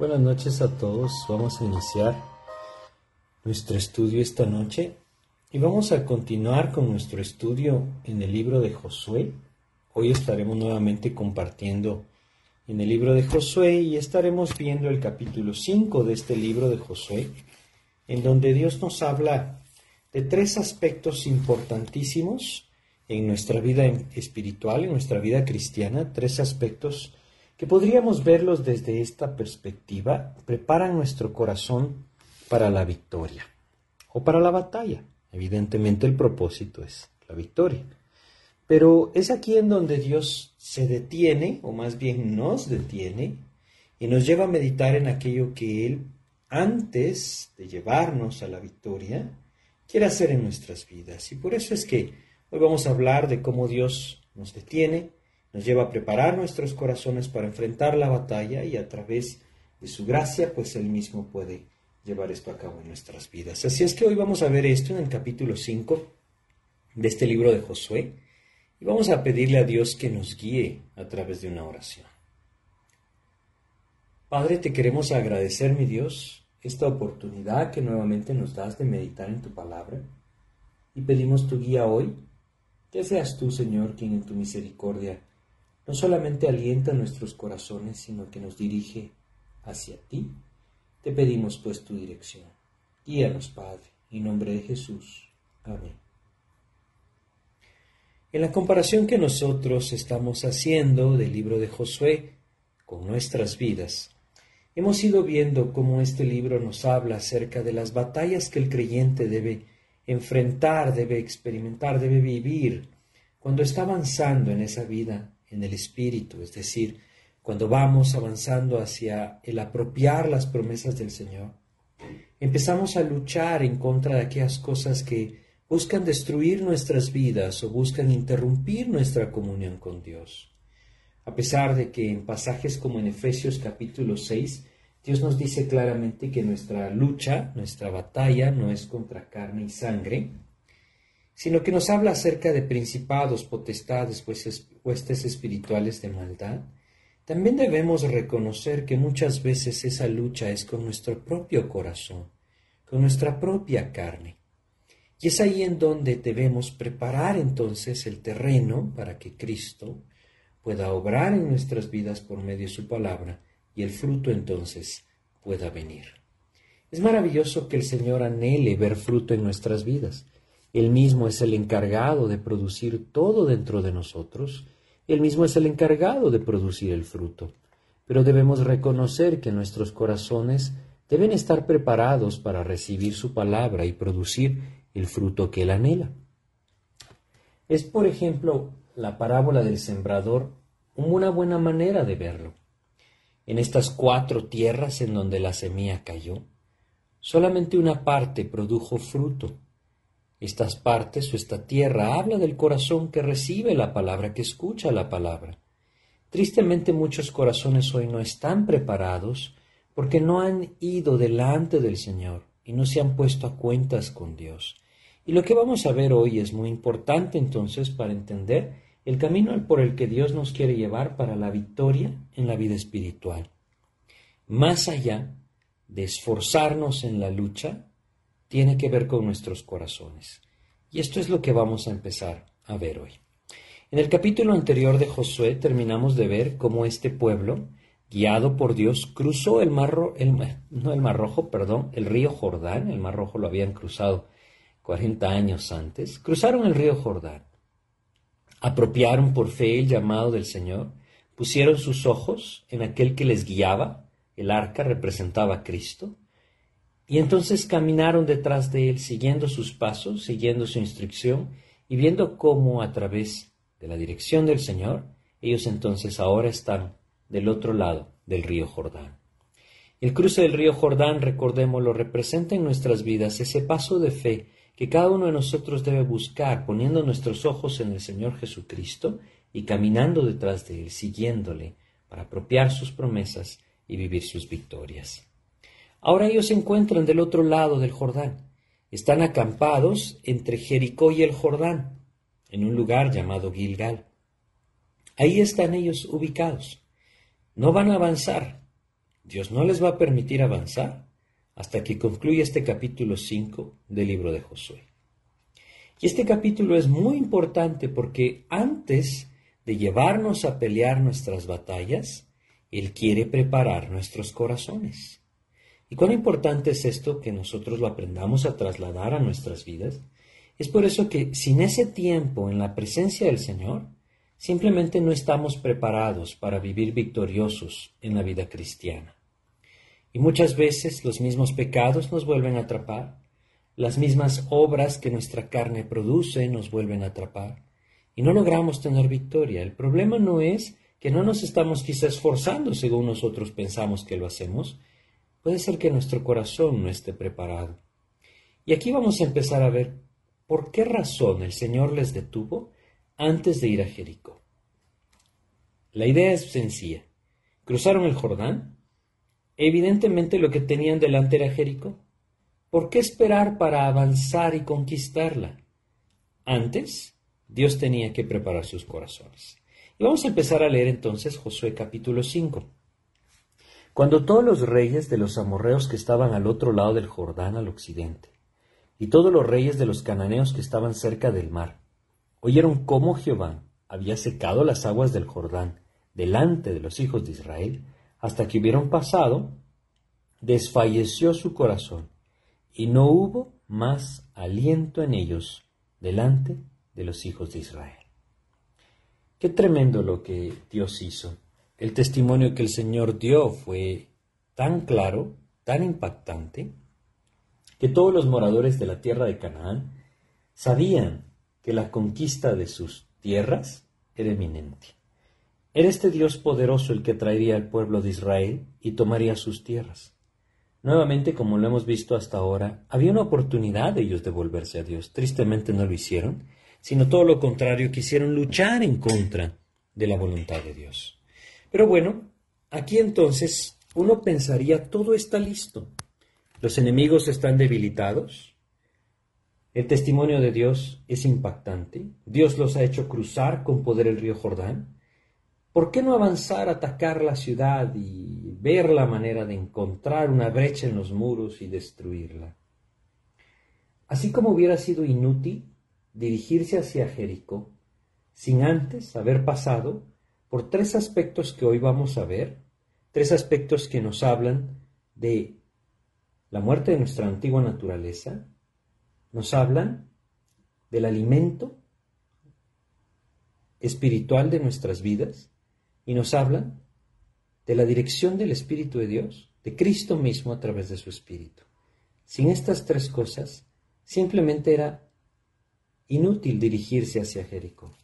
Buenas noches a todos. Vamos a iniciar nuestro estudio esta noche y vamos a continuar con nuestro estudio en el libro de Josué. Hoy estaremos nuevamente compartiendo en el libro de Josué y estaremos viendo el capítulo 5 de este libro de Josué, en donde Dios nos habla de tres aspectos importantísimos en nuestra vida espiritual, en nuestra vida cristiana, tres aspectos que podríamos verlos desde esta perspectiva, preparan nuestro corazón para la victoria o para la batalla. Evidentemente el propósito es la victoria. Pero es aquí en donde Dios se detiene, o más bien nos detiene, y nos lleva a meditar en aquello que Él, antes de llevarnos a la victoria, quiere hacer en nuestras vidas. Y por eso es que hoy vamos a hablar de cómo Dios nos detiene, nos lleva a preparar nuestros corazones para enfrentar la batalla y a través de su gracia, pues Él mismo puede llevar esto a cabo en nuestras vidas. Así es que hoy vamos a ver esto en el capítulo 5 de este libro de Josué y vamos a pedirle a Dios que nos guíe a través de una oración. Padre, te queremos agradecer, mi Dios, esta oportunidad que nuevamente nos das de meditar en tu palabra y pedimos tu guía hoy, que seas tú, Señor, quien en tu misericordia no solamente alienta nuestros corazones, sino que nos dirige hacia ti. Te pedimos pues tu dirección. Guíanos, Padre, en nombre de Jesús. Amén. En la comparación que nosotros estamos haciendo del libro de Josué con nuestras vidas, hemos ido viendo cómo este libro nos habla acerca de las batallas que el creyente debe enfrentar, debe experimentar, debe vivir cuando está avanzando en esa vida en el espíritu, es decir, cuando vamos avanzando hacia el apropiar las promesas del Señor, empezamos a luchar en contra de aquellas cosas que buscan destruir nuestras vidas o buscan interrumpir nuestra comunión con Dios. A pesar de que en pasajes como en Efesios capítulo 6, Dios nos dice claramente que nuestra lucha, nuestra batalla no es contra carne y sangre, sino que nos habla acerca de principados, potestades, huestes espirituales de maldad, también debemos reconocer que muchas veces esa lucha es con nuestro propio corazón, con nuestra propia carne. Y es ahí en donde debemos preparar entonces el terreno para que Cristo pueda obrar en nuestras vidas por medio de su palabra y el fruto entonces pueda venir. Es maravilloso que el Señor anhele ver fruto en nuestras vidas. Él mismo es el encargado de producir todo dentro de nosotros. Él mismo es el encargado de producir el fruto. Pero debemos reconocer que nuestros corazones deben estar preparados para recibir su palabra y producir el fruto que Él anhela. Es, por ejemplo, la parábola del sembrador una buena manera de verlo. En estas cuatro tierras en donde la semilla cayó, solamente una parte produjo fruto estas partes o esta tierra habla del corazón que recibe la palabra, que escucha la palabra. Tristemente muchos corazones hoy no están preparados porque no han ido delante del Señor y no se han puesto a cuentas con Dios. Y lo que vamos a ver hoy es muy importante entonces para entender el camino por el que Dios nos quiere llevar para la victoria en la vida espiritual. Más allá de esforzarnos en la lucha, tiene que ver con nuestros corazones. Y esto es lo que vamos a empezar a ver hoy. En el capítulo anterior de Josué terminamos de ver cómo este pueblo, guiado por Dios, cruzó el mar, el, no el mar rojo, perdón, el río Jordán, el mar rojo lo habían cruzado 40 años antes, cruzaron el río Jordán, apropiaron por fe el llamado del Señor, pusieron sus ojos en aquel que les guiaba, el arca representaba a Cristo, y entonces caminaron detrás de él, siguiendo sus pasos, siguiendo su instrucción y viendo cómo a través de la dirección del Señor, ellos entonces ahora están del otro lado del río Jordán. El cruce del río Jordán, recordémoslo, representa en nuestras vidas ese paso de fe que cada uno de nosotros debe buscar, poniendo nuestros ojos en el Señor Jesucristo y caminando detrás de Él, siguiéndole, para apropiar sus promesas y vivir sus victorias. Ahora ellos se encuentran del otro lado del Jordán. Están acampados entre Jericó y el Jordán, en un lugar llamado Gilgal. Ahí están ellos ubicados. No van a avanzar, Dios no les va a permitir avanzar hasta que concluya este capítulo 5 del libro de Josué. Y este capítulo es muy importante porque antes de llevarnos a pelear nuestras batallas, Él quiere preparar nuestros corazones. ¿Y cuán importante es esto que nosotros lo aprendamos a trasladar a nuestras vidas? Es por eso que sin ese tiempo en la presencia del Señor, simplemente no estamos preparados para vivir victoriosos en la vida cristiana. Y muchas veces los mismos pecados nos vuelven a atrapar, las mismas obras que nuestra carne produce nos vuelven a atrapar, y no logramos tener victoria. El problema no es que no nos estamos quizá esforzando según nosotros pensamos que lo hacemos, puede ser que nuestro corazón no esté preparado. Y aquí vamos a empezar a ver por qué razón el Señor les detuvo antes de ir a Jericó. La idea es sencilla. Cruzaron el Jordán. Evidentemente lo que tenían delante era Jericó. ¿Por qué esperar para avanzar y conquistarla? Antes, Dios tenía que preparar sus corazones. Y vamos a empezar a leer entonces Josué capítulo 5. Cuando todos los reyes de los amorreos que estaban al otro lado del Jordán al occidente, y todos los reyes de los cananeos que estaban cerca del mar, oyeron cómo Jehová había secado las aguas del Jordán delante de los hijos de Israel, hasta que hubieron pasado, desfalleció su corazón, y no hubo más aliento en ellos delante de los hijos de Israel. Qué tremendo lo que Dios hizo. El testimonio que el Señor dio fue tan claro, tan impactante, que todos los moradores de la tierra de Canaán sabían que la conquista de sus tierras era eminente. Era este Dios poderoso el que traería al pueblo de Israel y tomaría sus tierras. Nuevamente, como lo hemos visto hasta ahora, había una oportunidad de ellos de volverse a Dios. Tristemente no lo hicieron sino todo lo contrario, quisieron luchar en contra de la voluntad de Dios. Pero bueno, aquí entonces uno pensaría, todo está listo. Los enemigos están debilitados. El testimonio de Dios es impactante. Dios los ha hecho cruzar con poder el río Jordán. ¿Por qué no avanzar, atacar la ciudad y ver la manera de encontrar una brecha en los muros y destruirla? Así como hubiera sido inútil dirigirse hacia Jericó sin antes haber pasado por tres aspectos que hoy vamos a ver, tres aspectos que nos hablan de la muerte de nuestra antigua naturaleza, nos hablan del alimento espiritual de nuestras vidas y nos hablan de la dirección del Espíritu de Dios, de Cristo mismo a través de su Espíritu. Sin estas tres cosas, simplemente era inútil dirigirse hacia Jericó.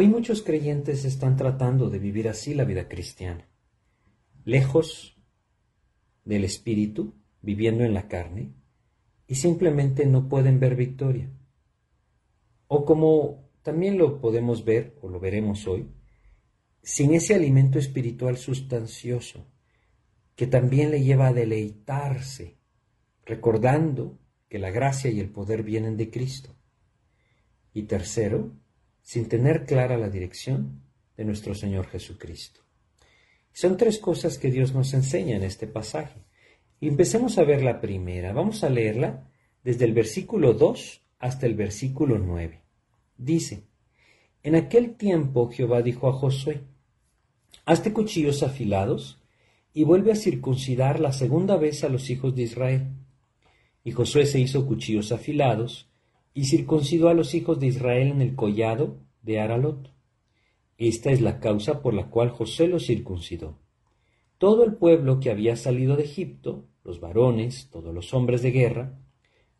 Hoy muchos creyentes están tratando de vivir así la vida cristiana, lejos del Espíritu, viviendo en la carne, y simplemente no pueden ver victoria. O como también lo podemos ver, o lo veremos hoy, sin ese alimento espiritual sustancioso, que también le lleva a deleitarse, recordando que la gracia y el poder vienen de Cristo. Y tercero, sin tener clara la dirección de nuestro Señor Jesucristo. Son tres cosas que Dios nos enseña en este pasaje. Empecemos a ver la primera. Vamos a leerla desde el versículo 2 hasta el versículo 9. Dice, En aquel tiempo Jehová dijo a Josué, Hazte cuchillos afilados y vuelve a circuncidar la segunda vez a los hijos de Israel. Y Josué se hizo cuchillos afilados y circuncidó a los hijos de Israel en el collado de Aralot. Esta es la causa por la cual José los circuncidó. Todo el pueblo que había salido de Egipto, los varones, todos los hombres de guerra,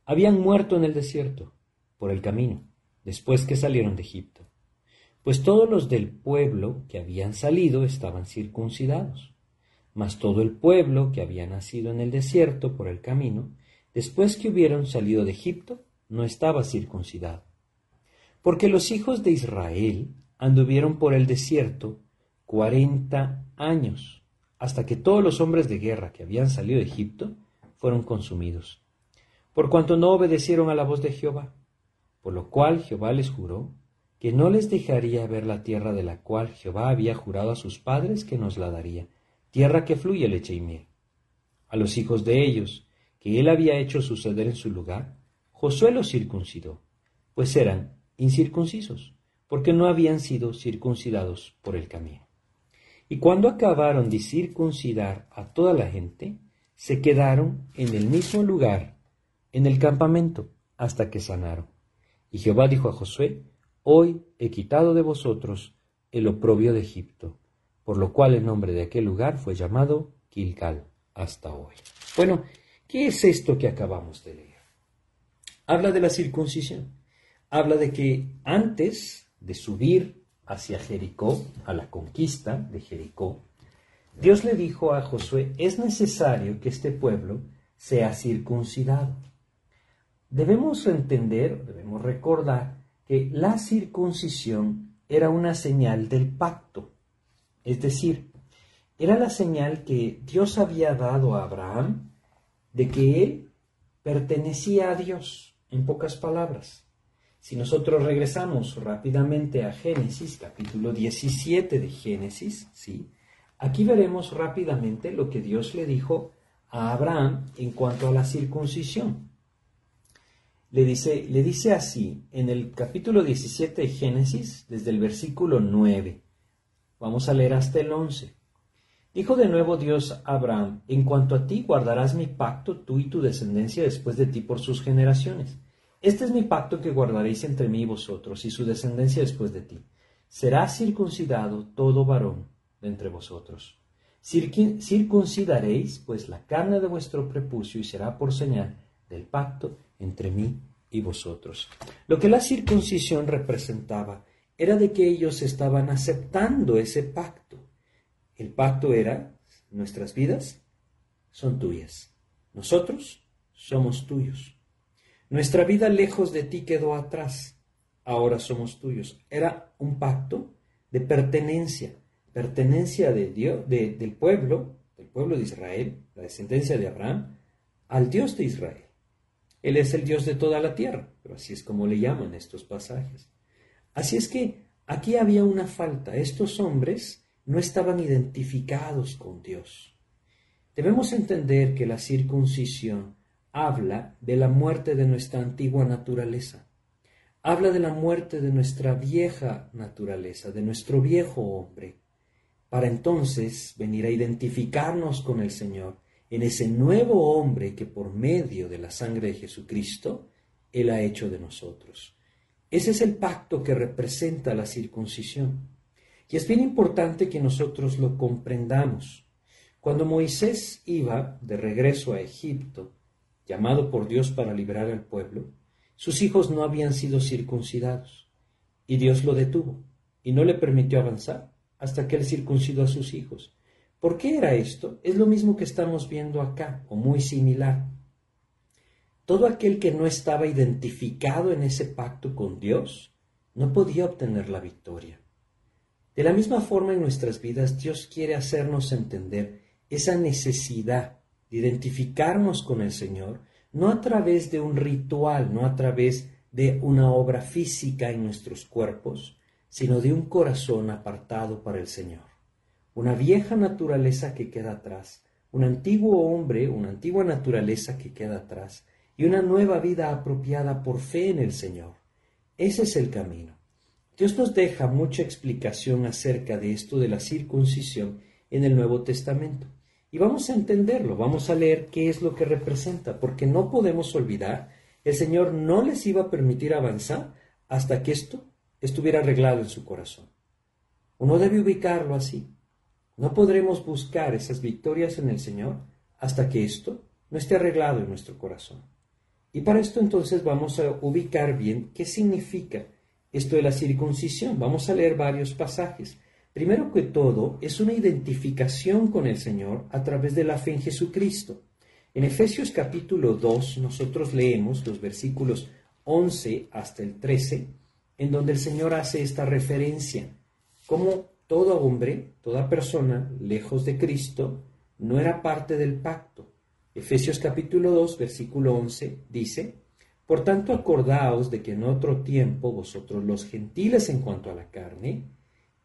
habían muerto en el desierto, por el camino, después que salieron de Egipto. Pues todos los del pueblo que habían salido estaban circuncidados. Mas todo el pueblo que había nacido en el desierto por el camino, después que hubieron salido de Egipto, no estaba circuncidado. Porque los hijos de Israel anduvieron por el desierto cuarenta años, hasta que todos los hombres de guerra que habían salido de Egipto fueron consumidos, por cuanto no obedecieron a la voz de Jehová, por lo cual Jehová les juró que no les dejaría ver la tierra de la cual Jehová había jurado a sus padres que nos la daría, tierra que fluye leche y miel. A los hijos de ellos, que él había hecho suceder en su lugar, Josué los circuncidó, pues eran incircuncisos, porque no habían sido circuncidados por el camino. Y cuando acabaron de circuncidar a toda la gente, se quedaron en el mismo lugar, en el campamento, hasta que sanaron. Y Jehová dijo a Josué, Hoy he quitado de vosotros el oprobio de Egipto, por lo cual el nombre de aquel lugar fue llamado Gilgal hasta hoy. Bueno, ¿qué es esto que acabamos de leer? Habla de la circuncisión. Habla de que antes de subir hacia Jericó, a la conquista de Jericó, Dios le dijo a Josué, es necesario que este pueblo sea circuncidado. Debemos entender, debemos recordar que la circuncisión era una señal del pacto, es decir, era la señal que Dios había dado a Abraham de que él pertenecía a Dios, en pocas palabras. Si nosotros regresamos rápidamente a Génesis, capítulo 17 de Génesis, ¿sí? aquí veremos rápidamente lo que Dios le dijo a Abraham en cuanto a la circuncisión le dice, le dice así en el capítulo 17 de Génesis, desde el versículo 9. Vamos a leer hasta el 11. Dijo de nuevo Dios a Abraham, en cuanto a ti guardarás mi pacto, tú y tu descendencia después de ti por sus generaciones. Este es mi pacto que guardaréis entre mí y vosotros y su descendencia después de ti. Será circuncidado todo varón de entre vosotros. Circuncidaréis pues la carne de vuestro prepucio y será por señal del pacto entre mí y vosotros. Lo que la circuncisión representaba era de que ellos estaban aceptando ese pacto. El pacto era, nuestras vidas son tuyas, nosotros somos tuyos. Nuestra vida lejos de ti quedó atrás, ahora somos tuyos. Era un pacto de pertenencia, pertenencia de Dios, del pueblo, del pueblo de Israel, la descendencia de Abraham, al Dios de Israel. Él es el Dios de toda la tierra, pero así es como le llaman estos pasajes. Así es que aquí había una falta. Estos hombres no estaban identificados con Dios. Debemos entender que la circuncisión habla de la muerte de nuestra antigua naturaleza. Habla de la muerte de nuestra vieja naturaleza, de nuestro viejo hombre, para entonces venir a identificarnos con el Señor en ese nuevo hombre que por medio de la sangre de Jesucristo Él ha hecho de nosotros. Ese es el pacto que representa la circuncisión. Y es bien importante que nosotros lo comprendamos. Cuando Moisés iba de regreso a Egipto, llamado por Dios para liberar al pueblo, sus hijos no habían sido circuncidados. Y Dios lo detuvo y no le permitió avanzar hasta que él circuncidó a sus hijos. ¿Por qué era esto? Es lo mismo que estamos viendo acá, o muy similar. Todo aquel que no estaba identificado en ese pacto con Dios no podía obtener la victoria. De la misma forma en nuestras vidas Dios quiere hacernos entender esa necesidad de identificarnos con el Señor, no a través de un ritual, no a través de una obra física en nuestros cuerpos, sino de un corazón apartado para el Señor una vieja naturaleza que queda atrás, un antiguo hombre, una antigua naturaleza que queda atrás, y una nueva vida apropiada por fe en el Señor. Ese es el camino. Dios nos deja mucha explicación acerca de esto de la circuncisión en el Nuevo Testamento. Y vamos a entenderlo, vamos a leer qué es lo que representa, porque no podemos olvidar, el Señor no les iba a permitir avanzar hasta que esto estuviera arreglado en su corazón. Uno debe ubicarlo así. No podremos buscar esas victorias en el Señor hasta que esto no esté arreglado en nuestro corazón. Y para esto entonces vamos a ubicar bien qué significa esto de la circuncisión. Vamos a leer varios pasajes. Primero que todo, es una identificación con el Señor a través de la fe en Jesucristo. En Efesios capítulo 2 nosotros leemos los versículos 11 hasta el 13, en donde el Señor hace esta referencia, como todo hombre, toda persona, lejos de Cristo, no era parte del pacto. Efesios capítulo 2, versículo 11 dice, Por tanto acordaos de que en otro tiempo vosotros los gentiles en cuanto a la carne,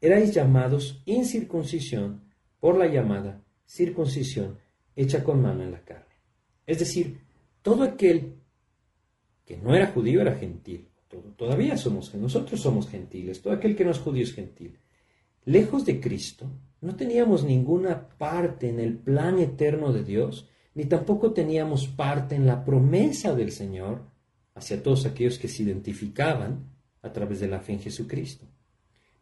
erais llamados incircuncisión por la llamada circuncisión hecha con mano en la carne. Es decir, todo aquel que no era judío era gentil. Todavía somos, nosotros somos gentiles. Todo aquel que no es judío es gentil. Lejos de Cristo, no teníamos ninguna parte en el plan eterno de Dios, ni tampoco teníamos parte en la promesa del Señor hacia todos aquellos que se identificaban a través de la fe en Jesucristo.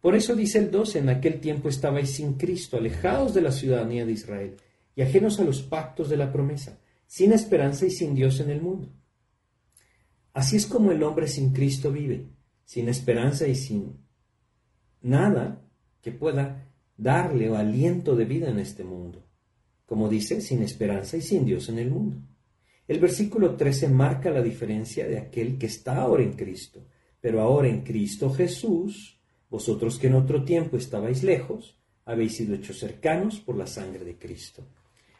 Por eso dice el 12, en aquel tiempo estabais sin Cristo, alejados de la ciudadanía de Israel y ajenos a los pactos de la promesa, sin esperanza y sin Dios en el mundo. Así es como el hombre sin Cristo vive, sin esperanza y sin nada que pueda darle o aliento de vida en este mundo. Como dice, sin esperanza y sin Dios en el mundo. El versículo 13 marca la diferencia de aquel que está ahora en Cristo, pero ahora en Cristo Jesús, vosotros que en otro tiempo estabais lejos, habéis sido hechos cercanos por la sangre de Cristo.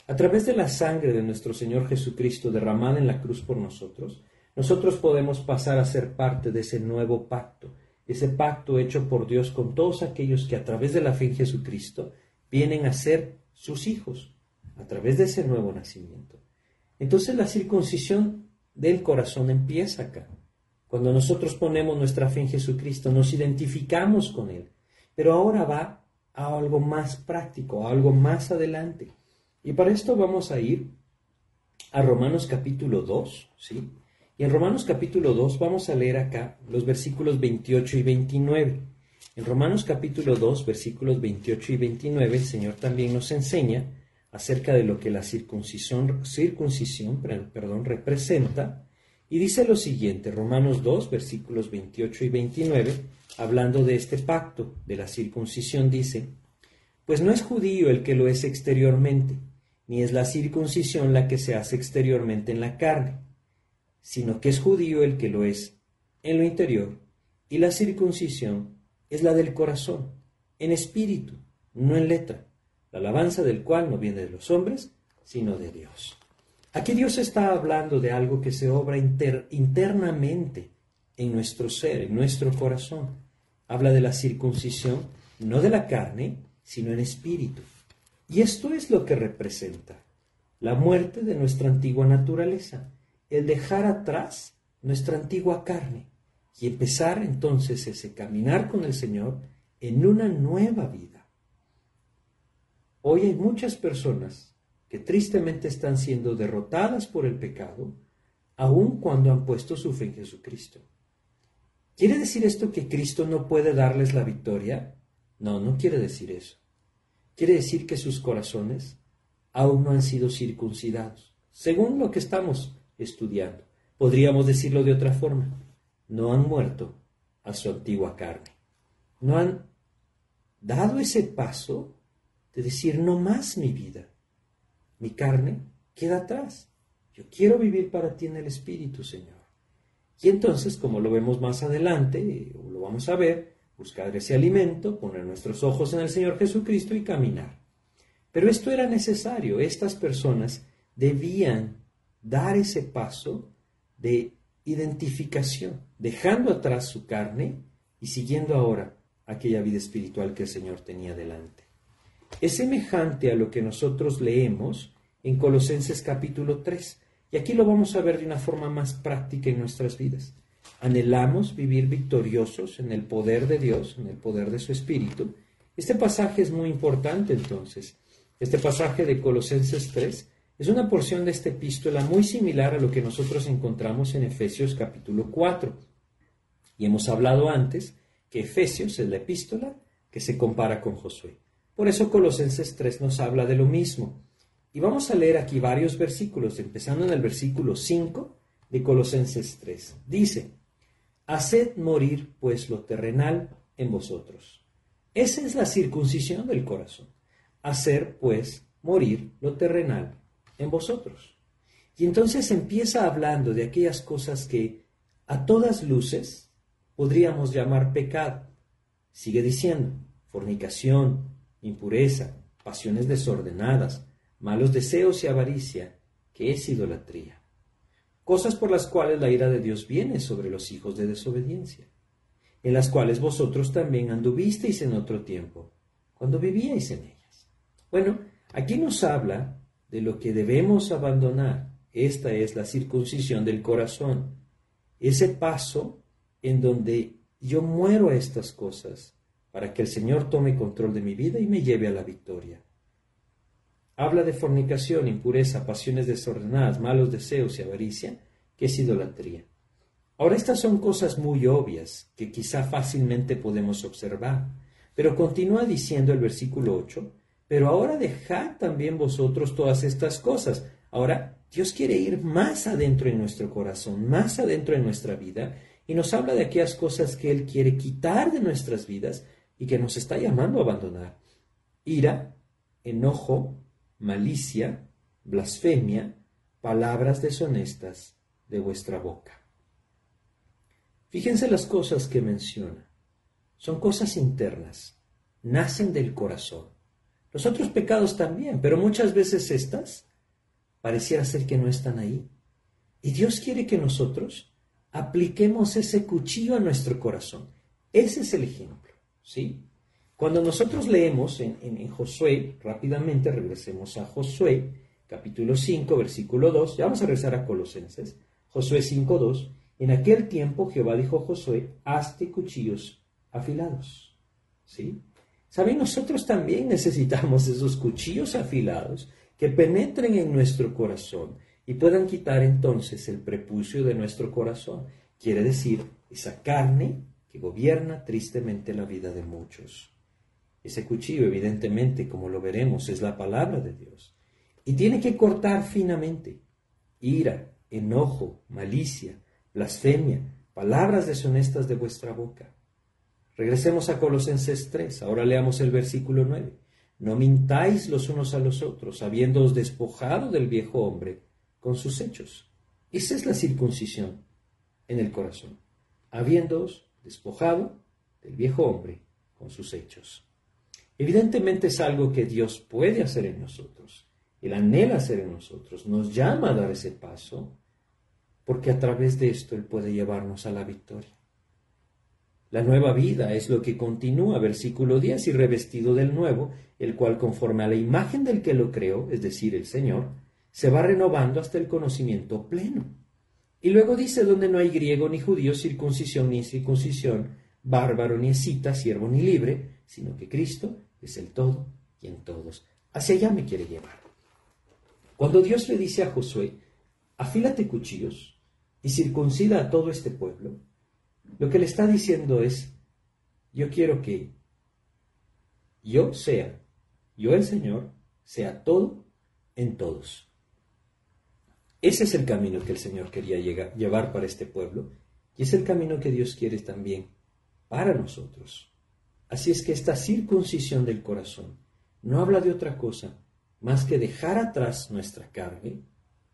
A través de la sangre de nuestro Señor Jesucristo derramada en la cruz por nosotros, nosotros podemos pasar a ser parte de ese nuevo pacto, ese pacto hecho por Dios con todos aquellos que a través de la fe en Jesucristo vienen a ser sus hijos, a través de ese nuevo nacimiento. Entonces la circuncisión del corazón empieza acá. Cuando nosotros ponemos nuestra fe en Jesucristo, nos identificamos con Él. Pero ahora va a algo más práctico, a algo más adelante. Y para esto vamos a ir a Romanos capítulo 2, ¿sí? Y en Romanos capítulo 2 vamos a leer acá los versículos 28 y 29. En Romanos capítulo 2, versículos 28 y 29, el Señor también nos enseña acerca de lo que la circuncisión, circuncisión perdón, representa. Y dice lo siguiente, Romanos 2, versículos 28 y 29, hablando de este pacto de la circuncisión, dice, pues no es judío el que lo es exteriormente, ni es la circuncisión la que se hace exteriormente en la carne sino que es judío el que lo es en lo interior, y la circuncisión es la del corazón, en espíritu, no en letra, la alabanza del cual no viene de los hombres, sino de Dios. Aquí Dios está hablando de algo que se obra internamente en nuestro ser, en nuestro corazón. Habla de la circuncisión, no de la carne, sino en espíritu. Y esto es lo que representa la muerte de nuestra antigua naturaleza, el dejar atrás nuestra antigua carne y empezar entonces ese caminar con el Señor en una nueva vida. Hoy hay muchas personas que tristemente están siendo derrotadas por el pecado, aun cuando han puesto su fe en Jesucristo. ¿Quiere decir esto que Cristo no puede darles la victoria? No, no quiere decir eso. Quiere decir que sus corazones aún no han sido circuncidados, según lo que estamos estudiando. Podríamos decirlo de otra forma. No han muerto a su antigua carne. No han dado ese paso de decir, no más mi vida. Mi carne queda atrás. Yo quiero vivir para ti en el Espíritu, Señor. Y entonces, como lo vemos más adelante, o lo vamos a ver, buscar ese alimento, poner nuestros ojos en el Señor Jesucristo y caminar. Pero esto era necesario. Estas personas debían dar ese paso de identificación, dejando atrás su carne y siguiendo ahora aquella vida espiritual que el Señor tenía delante. Es semejante a lo que nosotros leemos en Colosenses capítulo 3, y aquí lo vamos a ver de una forma más práctica en nuestras vidas. Anhelamos vivir victoriosos en el poder de Dios, en el poder de su Espíritu. Este pasaje es muy importante entonces. Este pasaje de Colosenses 3 es una porción de esta epístola muy similar a lo que nosotros encontramos en Efesios capítulo 4. Y hemos hablado antes que Efesios es la epístola que se compara con Josué. Por eso Colosenses 3 nos habla de lo mismo. Y vamos a leer aquí varios versículos, empezando en el versículo 5 de Colosenses 3. Dice, Haced morir pues lo terrenal en vosotros. Esa es la circuncisión del corazón. Hacer pues morir lo terrenal en vosotros. Y entonces empieza hablando de aquellas cosas que a todas luces podríamos llamar pecado. Sigue diciendo, fornicación, impureza, pasiones desordenadas, malos deseos y avaricia, que es idolatría. Cosas por las cuales la ira de Dios viene sobre los hijos de desobediencia, en las cuales vosotros también anduvisteis en otro tiempo, cuando vivíais en ellas. Bueno, Aquí nos habla de lo que debemos abandonar. Esta es la circuncisión del corazón. Ese paso en donde yo muero a estas cosas para que el Señor tome control de mi vida y me lleve a la victoria. Habla de fornicación, impureza, pasiones desordenadas, malos deseos y avaricia, que es idolatría. Ahora estas son cosas muy obvias que quizá fácilmente podemos observar, pero continúa diciendo el versículo 8, pero ahora dejad también vosotros todas estas cosas. Ahora Dios quiere ir más adentro en nuestro corazón, más adentro en nuestra vida, y nos habla de aquellas cosas que Él quiere quitar de nuestras vidas y que nos está llamando a abandonar. Ira, enojo, malicia, blasfemia, palabras deshonestas de vuestra boca. Fíjense las cosas que menciona. Son cosas internas, nacen del corazón. Los otros pecados también, pero muchas veces estas pareciera ser que no están ahí. Y Dios quiere que nosotros apliquemos ese cuchillo a nuestro corazón. Ese es el ejemplo, ¿sí? Cuando nosotros leemos en, en, Josué, rápidamente regresemos a Josué, capítulo 5, versículo 2, ya vamos a regresar a Colosenses, Josué 5, 2, en aquel tiempo Jehová dijo a Josué, hazte cuchillos afilados, ¿sí? ¿Saben? Nosotros también necesitamos esos cuchillos afilados que penetren en nuestro corazón y puedan quitar entonces el prepucio de nuestro corazón. Quiere decir, esa carne que gobierna tristemente la vida de muchos. Ese cuchillo, evidentemente, como lo veremos, es la palabra de Dios. Y tiene que cortar finamente ira, enojo, malicia, blasfemia, palabras deshonestas de vuestra boca. Regresemos a Colosenses 3, ahora leamos el versículo 9. No mintáis los unos a los otros, habiéndoos despojado del viejo hombre con sus hechos. Esa es la circuncisión en el corazón, habiéndoos despojado del viejo hombre con sus hechos. Evidentemente es algo que Dios puede hacer en nosotros. Él anhela hacer en nosotros, nos llama a dar ese paso, porque a través de esto Él puede llevarnos a la victoria. La nueva vida es lo que continúa, versículo 10, y revestido del nuevo, el cual conforme a la imagen del que lo creó, es decir, el Señor, se va renovando hasta el conocimiento pleno. Y luego dice, donde no hay griego ni judío, circuncisión ni circuncisión, bárbaro ni escita, siervo ni libre, sino que Cristo es el todo y en todos. Hacia allá me quiere llevar. Cuando Dios le dice a Josué, afílate cuchillos y circuncida a todo este pueblo, lo que le está diciendo es, yo quiero que yo sea, yo el Señor, sea todo en todos. Ese es el camino que el Señor quería llevar para este pueblo y es el camino que Dios quiere también para nosotros. Así es que esta circuncisión del corazón no habla de otra cosa más que dejar atrás nuestra carne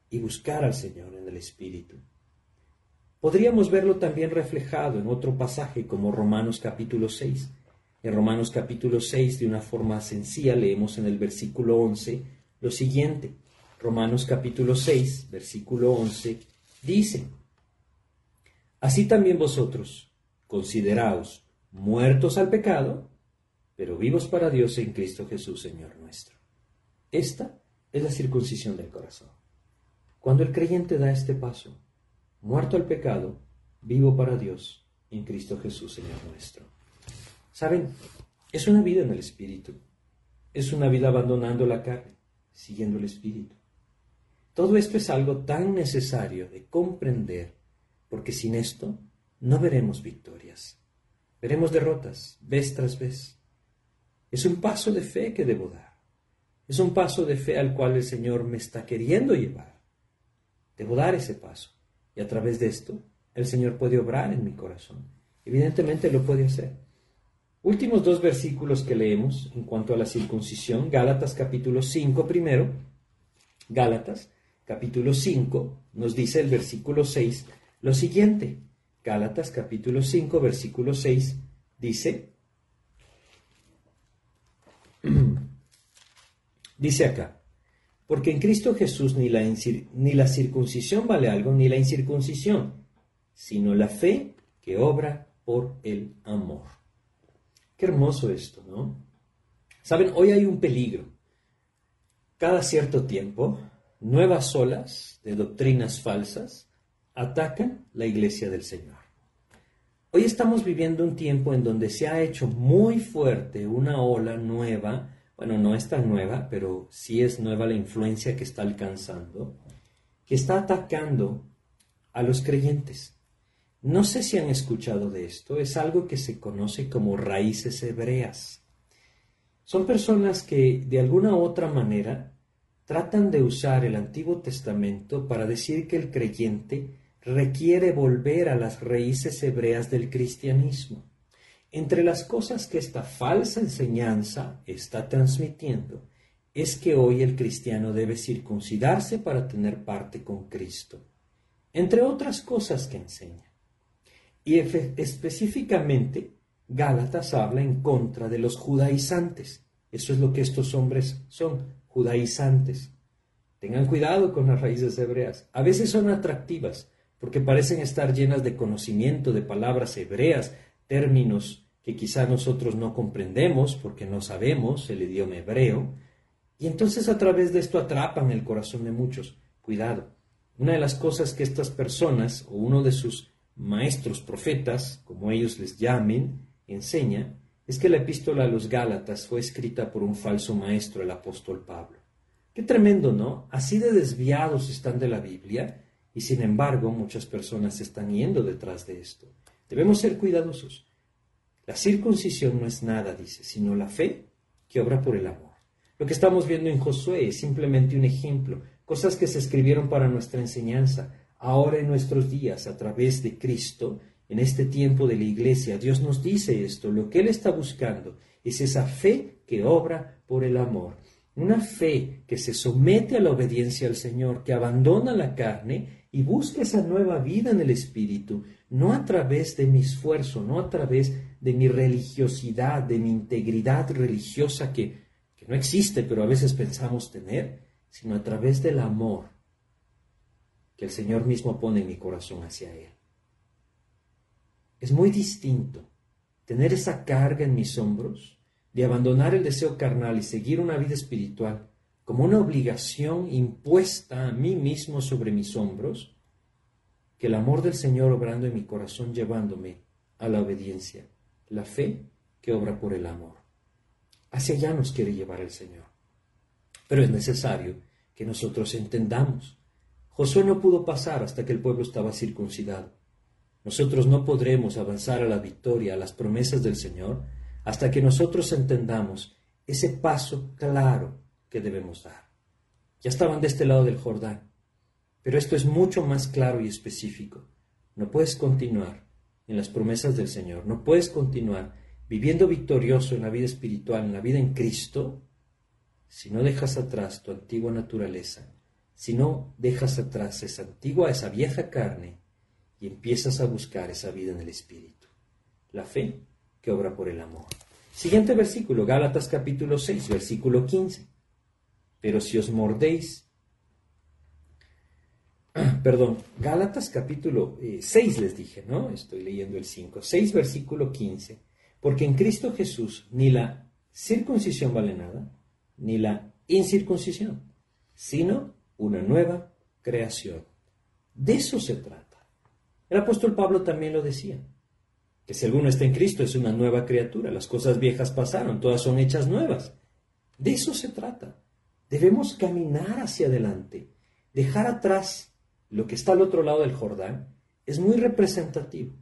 y buscar al Señor en el Espíritu. Podríamos verlo también reflejado en otro pasaje como Romanos capítulo 6. En Romanos capítulo 6, de una forma sencilla, leemos en el versículo 11 lo siguiente. Romanos capítulo 6, versículo 11, dice, Así también vosotros, consideraos muertos al pecado, pero vivos para Dios en Cristo Jesús, Señor nuestro. Esta es la circuncisión del corazón. Cuando el creyente da este paso, muerto al pecado, vivo para Dios en Cristo Jesús, Señor nuestro. Saben, es una vida en el Espíritu. Es una vida abandonando la carne, siguiendo el Espíritu. Todo esto es algo tan necesario de comprender, porque sin esto no veremos victorias. Veremos derrotas vez tras vez. Es un paso de fe que debo dar. Es un paso de fe al cual el Señor me está queriendo llevar. Debo dar ese paso. Y a través de esto, el Señor puede obrar en mi corazón. Evidentemente lo puede hacer. Últimos dos versículos que leemos en cuanto a la circuncisión. Gálatas capítulo 5 primero. Gálatas capítulo 5 nos dice el versículo 6 lo siguiente. Gálatas capítulo 5, versículo 6 dice, dice acá, porque en Cristo Jesús ni la, ni la circuncisión vale algo, ni la incircuncisión, sino la fe que obra por el amor. Qué hermoso esto, ¿no? Saben, hoy hay un peligro. Cada cierto tiempo, nuevas olas de doctrinas falsas atacan la iglesia del Señor. Hoy estamos viviendo un tiempo en donde se ha hecho muy fuerte una ola nueva, bueno, no es tan nueva, pero sí es nueva la influencia que está alcanzando, que está atacando a los creyentes. No sé si han escuchado de esto, es algo que se conoce como raíces hebreas. Son personas que de alguna u otra manera tratan de usar el Antiguo Testamento para decir que el creyente requiere volver a las raíces hebreas del cristianismo. Entre las cosas que esta falsa enseñanza está transmitiendo es que hoy el cristiano debe circuncidarse para tener parte con Cristo, entre otras cosas que enseña. Y específicamente Gálatas habla en contra de los judaizantes. Eso es lo que estos hombres son, judaizantes. Tengan cuidado con las raíces hebreas. A veces son atractivas porque parecen estar llenas de conocimiento de palabras hebreas, términos que quizá nosotros no comprendemos porque no sabemos el idioma hebreo, y entonces a través de esto atrapan el corazón de muchos. Cuidado. Una de las cosas que estas personas o uno de sus maestros profetas, como ellos les llamen, enseña, es que la epístola a los Gálatas fue escrita por un falso maestro, el apóstol Pablo. Qué tremendo, ¿no? Así de desviados están de la Biblia y sin embargo muchas personas están yendo detrás de esto. Debemos ser cuidadosos. La circuncisión no es nada, dice, sino la fe que obra por el amor. Lo que estamos viendo en Josué es simplemente un ejemplo, cosas que se escribieron para nuestra enseñanza, ahora en nuestros días, a través de Cristo, en este tiempo de la iglesia, Dios nos dice esto, lo que Él está buscando es esa fe que obra por el amor, una fe que se somete a la obediencia al Señor, que abandona la carne y busca esa nueva vida en el Espíritu, no a través de mi esfuerzo, no a través de mi religiosidad, de mi integridad religiosa que, que no existe, pero a veces pensamos tener, sino a través del amor que el Señor mismo pone en mi corazón hacia Él. Es muy distinto tener esa carga en mis hombros de abandonar el deseo carnal y seguir una vida espiritual como una obligación impuesta a mí mismo sobre mis hombros, que el amor del Señor obrando en mi corazón llevándome a la obediencia, la fe que obra por el amor. Hacia allá nos quiere llevar el Señor. Pero es necesario que nosotros entendamos. Josué no pudo pasar hasta que el pueblo estaba circuncidado. Nosotros no podremos avanzar a la victoria, a las promesas del Señor, hasta que nosotros entendamos ese paso claro que debemos dar. Ya estaban de este lado del Jordán, pero esto es mucho más claro y específico. No puedes continuar en las promesas del Señor, no puedes continuar viviendo victorioso en la vida espiritual, en la vida en Cristo, si no dejas atrás tu antigua naturaleza, si no dejas atrás esa antigua, esa vieja carne, y empiezas a buscar esa vida en el Espíritu. La fe que obra por el amor. Siguiente versículo, Gálatas capítulo 6, versículo 15. Pero si os mordéis, perdón, Gálatas capítulo 6 eh, les dije, ¿no? Estoy leyendo el 5, 6 versículo 15. Porque en Cristo Jesús ni la circuncisión vale nada, ni la incircuncisión, sino una nueva creación. De eso se trata. El apóstol Pablo también lo decía, que si alguno está en Cristo es una nueva criatura, las cosas viejas pasaron, todas son hechas nuevas. De eso se trata. Debemos caminar hacia adelante, dejar atrás lo que está al otro lado del Jordán, es muy representativo,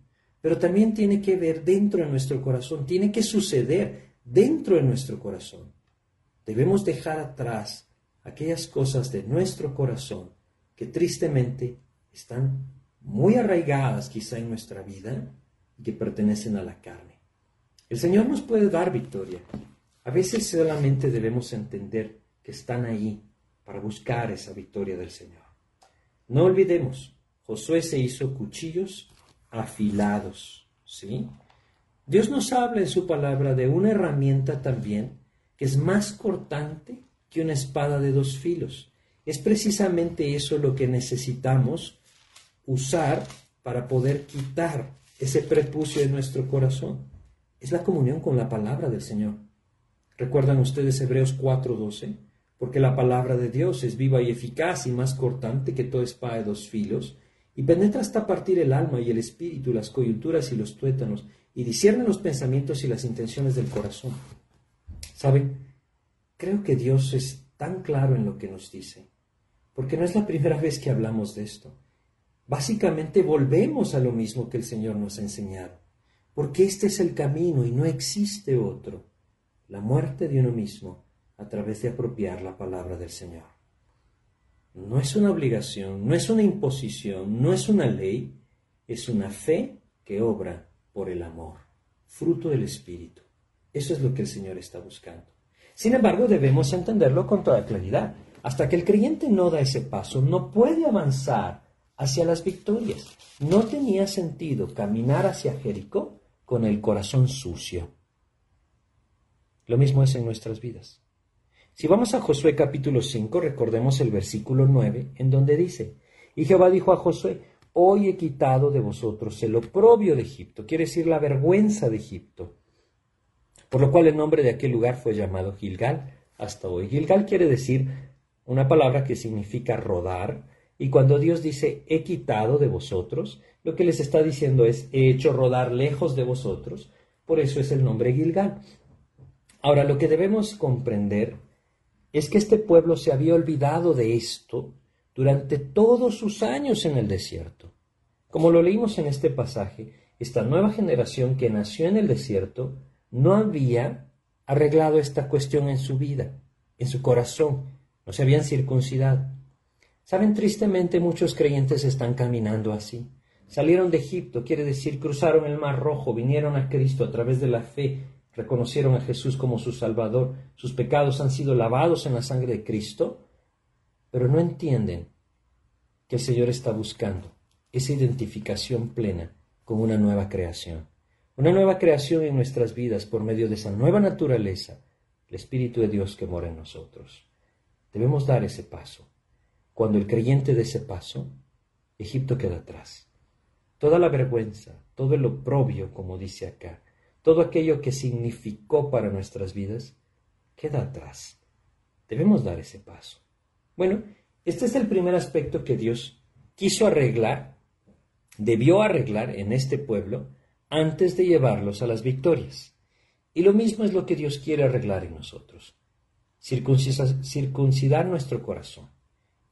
pero también tiene que ver dentro de nuestro corazón, tiene que suceder dentro de nuestro corazón. Debemos dejar atrás aquellas cosas de nuestro corazón que tristemente están muy arraigadas quizá en nuestra vida y que pertenecen a la carne. El Señor nos puede dar victoria. A veces solamente debemos entender que están ahí para buscar esa victoria del Señor. No olvidemos, Josué se hizo cuchillos afilados, ¿sí? Dios nos habla en su palabra de una herramienta también que es más cortante que una espada de dos filos. Es precisamente eso lo que necesitamos usar para poder quitar ese prepucio de nuestro corazón. Es la comunión con la palabra del Señor. ¿Recuerdan ustedes Hebreos 4:12? porque la palabra de Dios es viva y eficaz y más cortante que toda espada de dos filos, y penetra hasta partir el alma y el espíritu, las coyunturas y los tuétanos, y discierne los pensamientos y las intenciones del corazón. ¿Saben? Creo que Dios es tan claro en lo que nos dice, porque no es la primera vez que hablamos de esto. Básicamente volvemos a lo mismo que el Señor nos ha enseñado, porque este es el camino y no existe otro, la muerte de uno mismo a través de apropiar la palabra del Señor. No es una obligación, no es una imposición, no es una ley, es una fe que obra por el amor, fruto del Espíritu. Eso es lo que el Señor está buscando. Sin embargo, debemos entenderlo con toda claridad. Hasta que el creyente no da ese paso, no puede avanzar hacia las victorias. No tenía sentido caminar hacia Jericó con el corazón sucio. Lo mismo es en nuestras vidas. Si vamos a Josué capítulo 5, recordemos el versículo 9, en donde dice, y Jehová dijo a Josué, hoy he quitado de vosotros el oprobio de Egipto, quiere decir la vergüenza de Egipto, por lo cual el nombre de aquel lugar fue llamado Gilgal hasta hoy. Gilgal quiere decir una palabra que significa rodar, y cuando Dios dice he quitado de vosotros, lo que les está diciendo es he hecho rodar lejos de vosotros, por eso es el nombre Gilgal. Ahora, lo que debemos comprender es que este pueblo se había olvidado de esto durante todos sus años en el desierto. Como lo leímos en este pasaje, esta nueva generación que nació en el desierto no había arreglado esta cuestión en su vida, en su corazón, no se habían circuncidado. Saben, tristemente muchos creyentes están caminando así. Salieron de Egipto, quiere decir, cruzaron el Mar Rojo, vinieron a Cristo a través de la fe, reconocieron a Jesús como su Salvador, sus pecados han sido lavados en la sangre de Cristo, pero no entienden que el Señor está buscando esa identificación plena con una nueva creación. Una nueva creación en nuestras vidas por medio de esa nueva naturaleza, el Espíritu de Dios que mora en nosotros. Debemos dar ese paso. Cuando el creyente dé ese paso, Egipto queda atrás. Toda la vergüenza, todo el oprobio, como dice acá, todo aquello que significó para nuestras vidas, queda atrás. Debemos dar ese paso. Bueno, este es el primer aspecto que Dios quiso arreglar, debió arreglar en este pueblo antes de llevarlos a las victorias. Y lo mismo es lo que Dios quiere arreglar en nosotros. circuncidar nuestro corazón.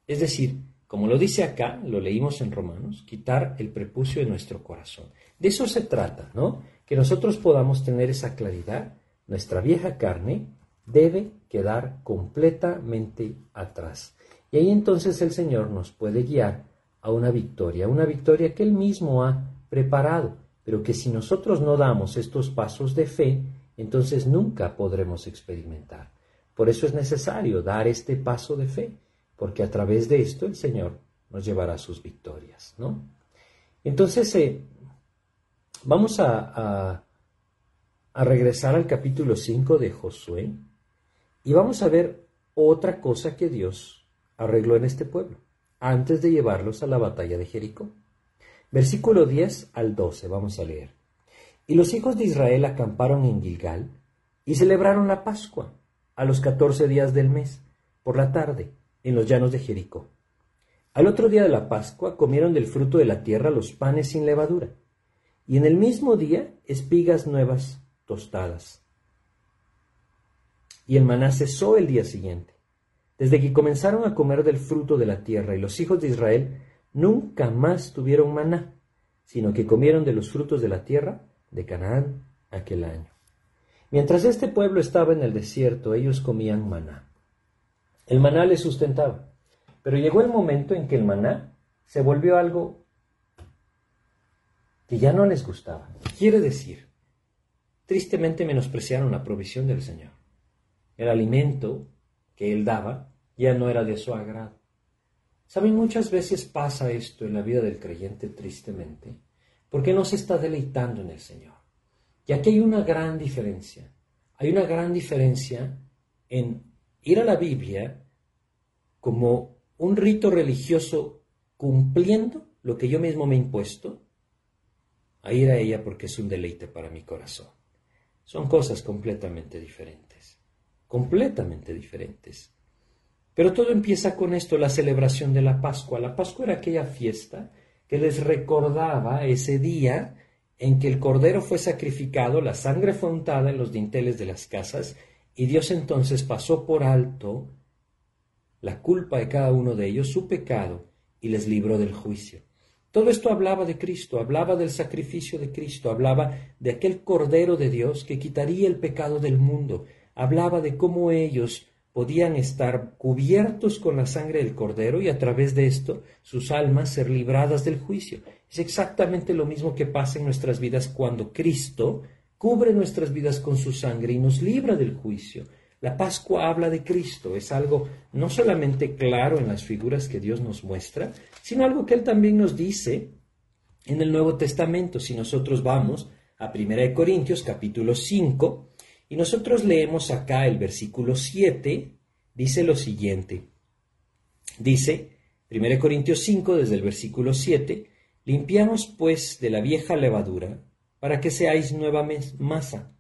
Es decir, como lo dice acá, lo leímos en Romanos, quitar el prepucio de nuestro corazón. De eso se trata, ¿no? que nosotros podamos tener esa claridad, nuestra vieja carne debe quedar completamente atrás. Y ahí entonces el Señor nos puede guiar a una victoria, una victoria que Él mismo ha preparado, pero que si nosotros no damos estos pasos de fe, entonces nunca podremos experimentar. Por eso es necesario dar este paso de fe, porque a través de esto el Señor nos llevará a sus victorias, ¿no? Entonces, eh, Vamos a, a, regresar al capítulo 5 de Josué y vamos a ver otra cosa que Dios arregló en este pueblo antes de llevarlos a la batalla de Jericó. Versículo 10 al 12, vamos a leer. Y los hijos de Israel acamparon en Gilgal y celebraron la Pascua a los catorce días del mes, por la tarde, en los llanos de Jericó. Al otro día de la Pascua comieron del fruto de la tierra los panes sin levadura y en el mismo día espigas nuevas tostadas. Y el maná cesó el día siguiente. Desde que comenzaron a comer del fruto de la tierra y los hijos de Israel nunca más tuvieron maná, sino que comieron de los frutos de la tierra de Canaán aquel año. Mientras este pueblo estaba en el desierto, ellos comían maná. El maná les sustentaba, pero llegó el momento en que el maná se volvió algo que ya no les gustaba. Quiere decir, tristemente menospreciaron la provisión del Señor. El alimento que Él daba ya no era de su agrado. Saben, muchas veces pasa esto en la vida del creyente tristemente, porque no se está deleitando en el Señor. Y aquí hay una gran diferencia. Hay una gran diferencia en ir a la Biblia como un rito religioso cumpliendo lo que yo mismo me he impuesto a ir a ella porque es un deleite para mi corazón. Son cosas completamente diferentes, completamente diferentes. Pero todo empieza con esto, la celebración de la Pascua. La Pascua era aquella fiesta que les recordaba ese día en que el cordero fue sacrificado, la sangre fue untada en los dinteles de las casas, y Dios entonces pasó por alto la culpa de cada uno de ellos, su pecado, y les libró del juicio. Todo esto hablaba de Cristo, hablaba del sacrificio de Cristo, hablaba de aquel Cordero de Dios que quitaría el pecado del mundo, hablaba de cómo ellos podían estar cubiertos con la sangre del Cordero y a través de esto sus almas ser libradas del juicio. Es exactamente lo mismo que pasa en nuestras vidas cuando Cristo cubre nuestras vidas con su sangre y nos libra del juicio. La Pascua habla de Cristo, es algo no solamente claro en las figuras que Dios nos muestra, sino algo que Él también nos dice en el Nuevo Testamento. Si nosotros vamos a 1 Corintios capítulo 5 y nosotros leemos acá el versículo 7, dice lo siguiente. Dice 1 Corintios 5 desde el versículo 7, limpiamos pues de la vieja levadura para que seáis nueva masa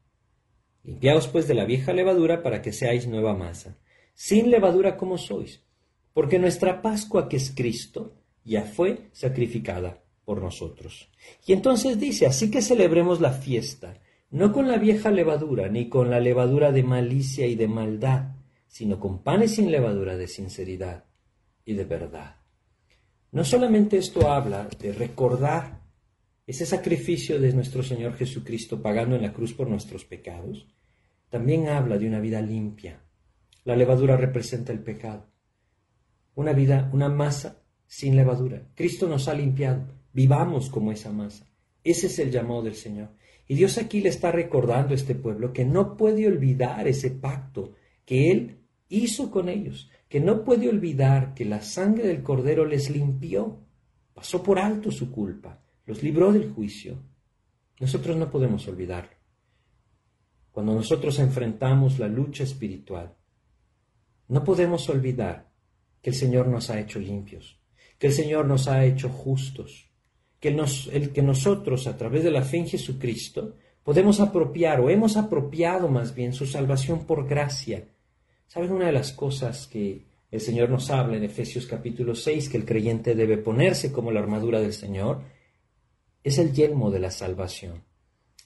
Limpiaos pues de la vieja levadura para que seáis nueva masa, sin levadura como sois, porque nuestra Pascua, que es Cristo, ya fue sacrificada por nosotros. Y entonces dice, así que celebremos la fiesta, no con la vieja levadura, ni con la levadura de malicia y de maldad, sino con panes sin levadura de sinceridad y de verdad. No solamente esto habla de recordar ese sacrificio de nuestro Señor Jesucristo pagando en la cruz por nuestros pecados, también habla de una vida limpia. La levadura representa el pecado. Una vida, una masa sin levadura. Cristo nos ha limpiado. Vivamos como esa masa. Ese es el llamado del Señor. Y Dios aquí le está recordando a este pueblo que no puede olvidar ese pacto que Él hizo con ellos, que no puede olvidar que la sangre del Cordero les limpió, pasó por alto su culpa, los libró del juicio. Nosotros no podemos olvidarlo. Cuando nosotros enfrentamos la lucha espiritual, no podemos olvidar que el Señor nos ha hecho limpios, que el Señor nos ha hecho justos, que, el que nosotros a través de la fe en Jesucristo podemos apropiar o hemos apropiado más bien su salvación por gracia. ¿Saben una de las cosas que el Señor nos habla en Efesios capítulo 6 que el creyente debe ponerse como la armadura del Señor? Es el yelmo de la salvación.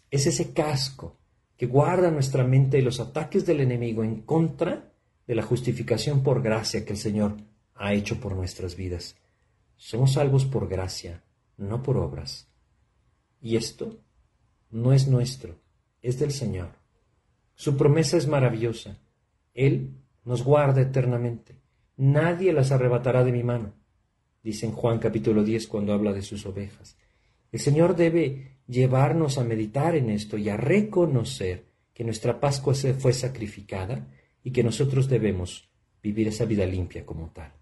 Es ese casco que guarda nuestra mente de los ataques del enemigo en contra de la justificación por gracia que el Señor ha hecho por nuestras vidas. Somos salvos por gracia, no por obras. Y esto no es nuestro, es del Señor. Su promesa es maravillosa. Él nos guarda eternamente. Nadie las arrebatará de mi mano, dice en Juan capítulo 10 cuando habla de sus ovejas. El Señor debe llevarnos a meditar en esto y a reconocer que nuestra Pascua se fue sacrificada y que nosotros debemos vivir esa vida limpia como tal.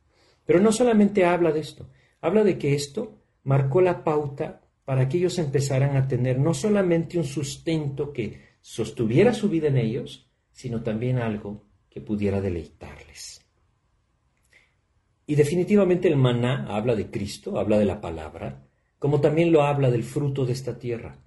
Pero no solamente habla de esto, habla de que esto marcó la pauta para que ellos empezaran a tener no solamente un sustento que sostuviera su vida en ellos, sino también algo que pudiera deleitarles. Y definitivamente el maná habla de Cristo, habla de la palabra, como también lo habla del fruto de esta tierra.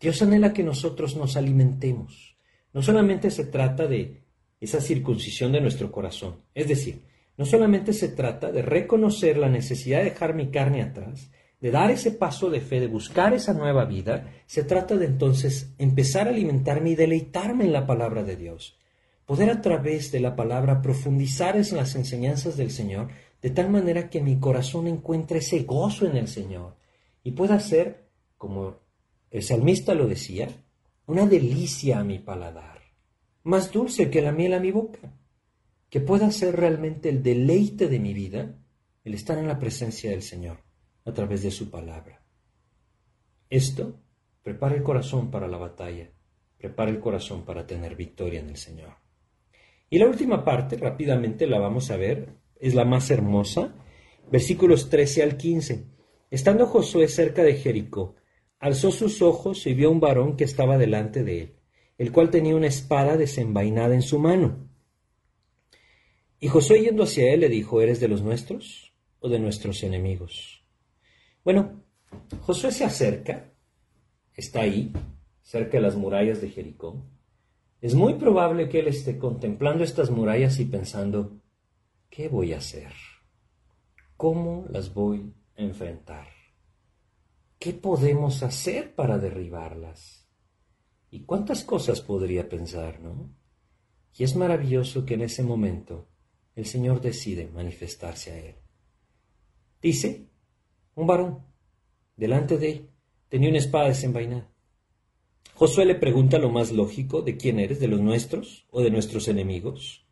Dios anhela que nosotros nos alimentemos. No solamente se trata de esa circuncisión de nuestro corazón, es decir, no solamente se trata de reconocer la necesidad de dejar mi carne atrás, de dar ese paso de fe, de buscar esa nueva vida, se trata de entonces empezar a alimentarme y deleitarme en la palabra de Dios. Poder a través de la palabra profundizar en las enseñanzas del Señor de tal manera que mi corazón encuentre ese gozo en el Señor y pueda ser, como el salmista lo decía, una delicia a mi paladar, más dulce que la miel a mi boca, que pueda ser realmente el deleite de mi vida el estar en la presencia del Señor a través de su palabra. Esto prepara el corazón para la batalla, prepara el corazón para tener victoria en el Señor. Y la última parte, rápidamente la vamos a ver, es la más hermosa, versículos 13 al 15. Estando Josué cerca de Jericó, alzó sus ojos y vio un varón que estaba delante de él, el cual tenía una espada desenvainada en su mano. Y Josué yendo hacia él le dijo, ¿eres de los nuestros o de nuestros enemigos? Bueno, Josué se acerca, está ahí, cerca de las murallas de Jericó. Es muy probable que él esté contemplando estas murallas y pensando, ¿qué voy a hacer? ¿Cómo las voy a enfrentar? ¿Qué podemos hacer para derribarlas? ¿Y cuántas cosas podría pensar, no? Y es maravilloso que en ese momento el Señor decide manifestarse a él. Dice, un varón, delante de él, tenía una espada desenvainada. Josué le pregunta lo más lógico, ¿de quién eres? ¿De los nuestros o de nuestros enemigos?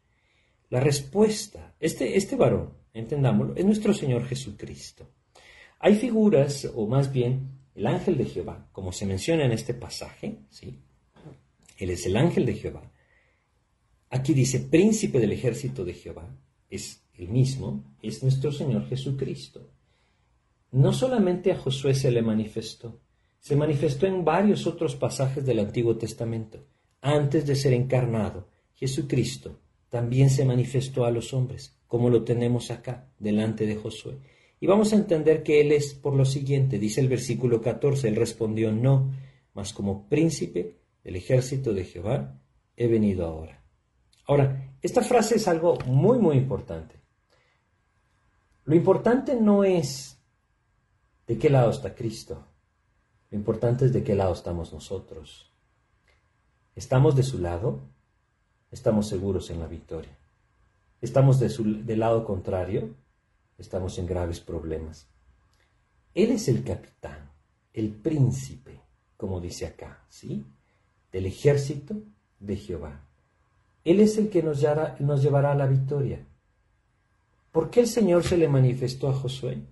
La respuesta, este, este varón, entendámoslo, es nuestro Señor Jesucristo. Hay figuras, o más bien el ángel de Jehová, como se menciona en este pasaje, ¿sí? Él es el ángel de Jehová. Aquí dice príncipe del ejército de Jehová, es el mismo, es nuestro Señor Jesucristo. No solamente a Josué se le manifestó, se manifestó en varios otros pasajes del Antiguo Testamento. Antes de ser encarnado, Jesucristo también se manifestó a los hombres, como lo tenemos acá, delante de Josué. Y vamos a entender que Él es por lo siguiente, dice el versículo 14, Él respondió, no, mas como príncipe del ejército de Jehová he venido ahora. Ahora, esta frase es algo muy, muy importante. Lo importante no es de qué lado está Cristo, lo importante es de qué lado estamos nosotros. ¿Estamos de su lado? Estamos seguros en la victoria. ¿Estamos de su, del lado contrario? estamos en graves problemas. Él es el capitán, el príncipe, como dice acá, ¿sí? Del ejército de Jehová. Él es el que nos, nos llevará a la victoria. ¿Por qué el Señor se le manifestó a Josué?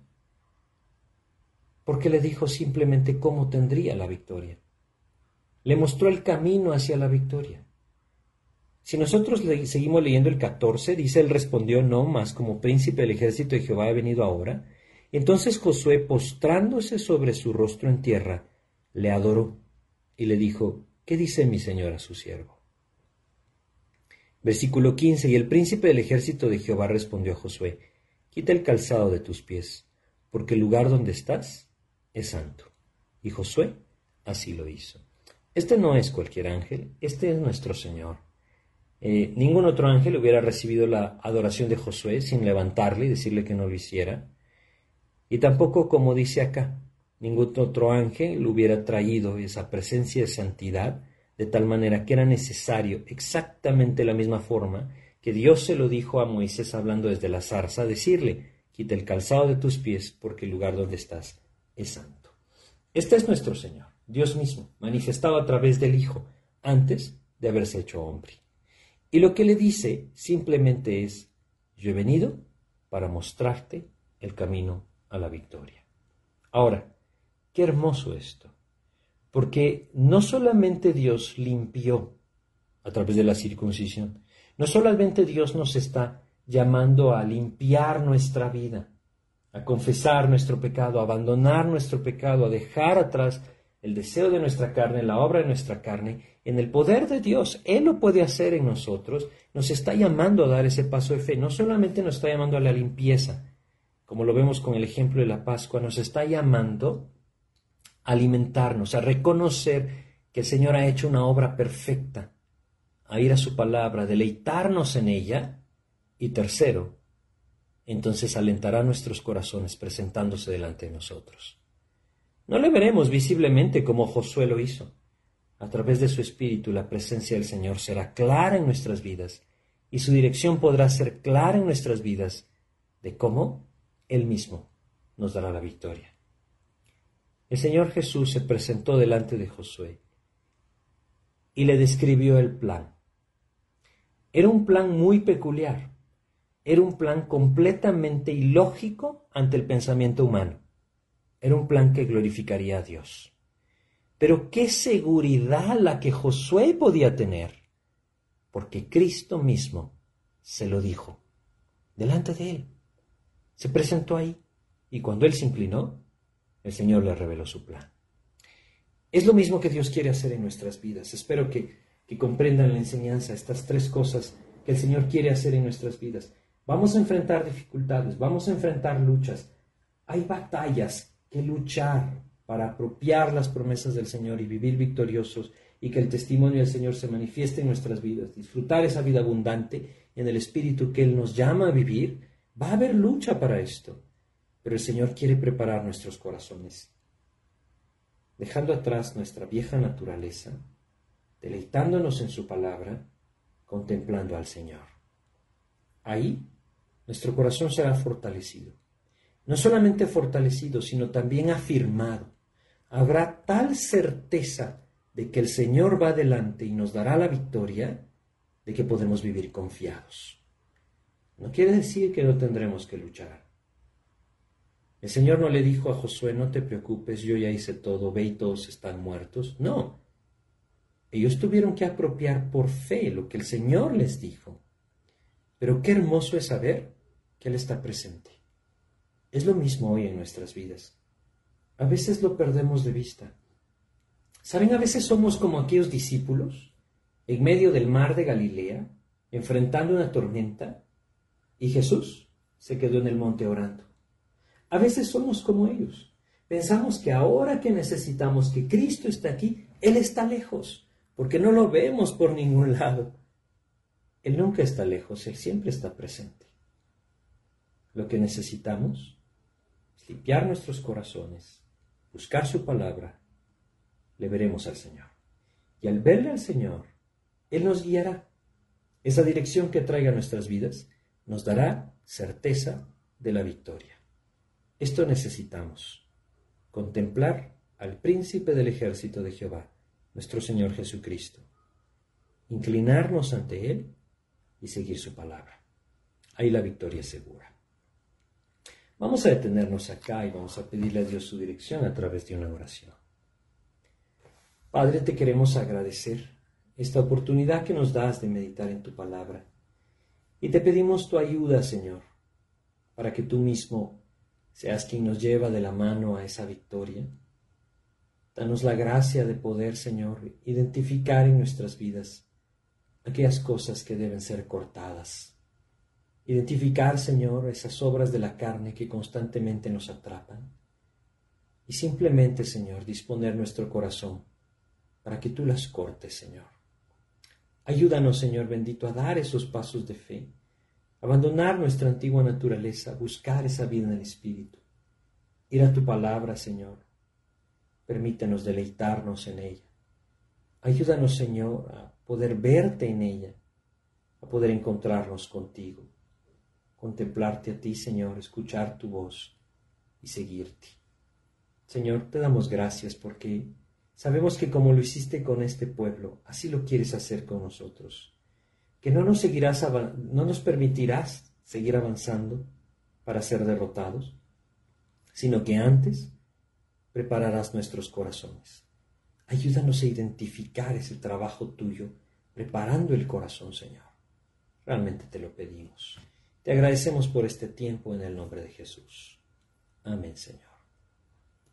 Porque le dijo simplemente cómo tendría la victoria. Le mostró el camino hacia la victoria. Si nosotros seguimos leyendo el 14, dice, él respondió, no, más como príncipe del ejército de Jehová he venido ahora. Entonces Josué, postrándose sobre su rostro en tierra, le adoró y le dijo, ¿qué dice mi señor a su siervo? Versículo 15, y el príncipe del ejército de Jehová respondió a Josué, quita el calzado de tus pies, porque el lugar donde estás es santo. Y Josué así lo hizo. Este no es cualquier ángel, este es nuestro Señor. Eh, ningún otro ángel hubiera recibido la adoración de Josué sin levantarle y decirle que no lo hiciera. Y tampoco, como dice acá, ningún otro ángel hubiera traído esa presencia de santidad de tal manera que era necesario exactamente la misma forma que Dios se lo dijo a Moisés hablando desde la zarza, decirle, quita el calzado de tus pies porque el lugar donde estás es santo. Este es nuestro Señor, Dios mismo, manifestado a través del Hijo, antes de haberse hecho hombre. Y lo que le dice simplemente es, yo he venido para mostrarte el camino a la victoria. Ahora, qué hermoso esto, porque no solamente Dios limpió a través de la circuncisión, no solamente Dios nos está llamando a limpiar nuestra vida, a confesar nuestro pecado, a abandonar nuestro pecado, a dejar atrás el deseo de nuestra carne, la obra de nuestra carne, en el poder de Dios. Él lo puede hacer en nosotros. Nos está llamando a dar ese paso de fe. No solamente nos está llamando a la limpieza, como lo vemos con el ejemplo de la Pascua, nos está llamando a alimentarnos, a reconocer que el Señor ha hecho una obra perfecta, a ir a su palabra, deleitarnos en ella. Y tercero, entonces alentará nuestros corazones presentándose delante de nosotros. No le veremos visiblemente como Josué lo hizo. A través de su espíritu la presencia del Señor será clara en nuestras vidas y su dirección podrá ser clara en nuestras vidas de cómo Él mismo nos dará la victoria. El Señor Jesús se presentó delante de Josué y le describió el plan. Era un plan muy peculiar, era un plan completamente ilógico ante el pensamiento humano. Era un plan que glorificaría a Dios. Pero qué seguridad la que Josué podía tener, porque Cristo mismo se lo dijo delante de él. Se presentó ahí y cuando él se inclinó, el Señor le reveló su plan. Es lo mismo que Dios quiere hacer en nuestras vidas. Espero que, que comprendan la enseñanza, estas tres cosas que el Señor quiere hacer en nuestras vidas. Vamos a enfrentar dificultades, vamos a enfrentar luchas. Hay batallas que luchar para apropiar las promesas del Señor y vivir victoriosos y que el testimonio del Señor se manifieste en nuestras vidas, disfrutar esa vida abundante en el espíritu que Él nos llama a vivir, va a haber lucha para esto. Pero el Señor quiere preparar nuestros corazones, dejando atrás nuestra vieja naturaleza, deleitándonos en su palabra, contemplando al Señor. Ahí nuestro corazón será fortalecido. No solamente fortalecido, sino también afirmado. Habrá tal certeza de que el Señor va adelante y nos dará la victoria, de que podemos vivir confiados. No quiere decir que no tendremos que luchar. El Señor no le dijo a Josué, no te preocupes, yo ya hice todo, ve y todos están muertos. No. Ellos tuvieron que apropiar por fe lo que el Señor les dijo. Pero qué hermoso es saber que Él está presente. Es lo mismo hoy en nuestras vidas. A veces lo perdemos de vista. ¿Saben? A veces somos como aquellos discípulos en medio del mar de Galilea, enfrentando una tormenta, y Jesús se quedó en el monte orando. A veces somos como ellos. Pensamos que ahora que necesitamos que Cristo esté aquí, Él está lejos, porque no lo vemos por ningún lado. Él nunca está lejos, Él siempre está presente. Lo que necesitamos es limpiar nuestros corazones, buscar su palabra le veremos al Señor. Y al verle al Señor, Él nos guiará. Esa dirección que traiga nuestras vidas nos dará certeza de la victoria. Esto necesitamos, contemplar al príncipe del ejército de Jehová, nuestro Señor Jesucristo, inclinarnos ante Él y seguir su palabra. Ahí la victoria es segura. Vamos a detenernos acá y vamos a pedirle a Dios su dirección a través de una oración. Padre, te queremos agradecer esta oportunidad que nos das de meditar en tu palabra. Y te pedimos tu ayuda, Señor, para que tú mismo seas quien nos lleva de la mano a esa victoria. Danos la gracia de poder, Señor, identificar en nuestras vidas aquellas cosas que deben ser cortadas. Identificar, Señor, esas obras de la carne que constantemente nos atrapan. Y simplemente, Señor, disponer nuestro corazón para que tú las cortes, Señor. Ayúdanos, Señor bendito, a dar esos pasos de fe, abandonar nuestra antigua naturaleza, buscar esa vida en el Espíritu, ir a tu palabra, Señor. Permítenos deleitarnos en ella. Ayúdanos, Señor, a poder verte en ella, a poder encontrarnos contigo, contemplarte a ti, Señor, escuchar tu voz y seguirte. Señor, te damos gracias porque Sabemos que como lo hiciste con este pueblo, así lo quieres hacer con nosotros. Que no nos seguirás, no nos permitirás seguir avanzando para ser derrotados, sino que antes prepararás nuestros corazones. Ayúdanos a identificar ese trabajo tuyo, preparando el corazón, Señor. Realmente te lo pedimos. Te agradecemos por este tiempo en el nombre de Jesús. Amén, Señor.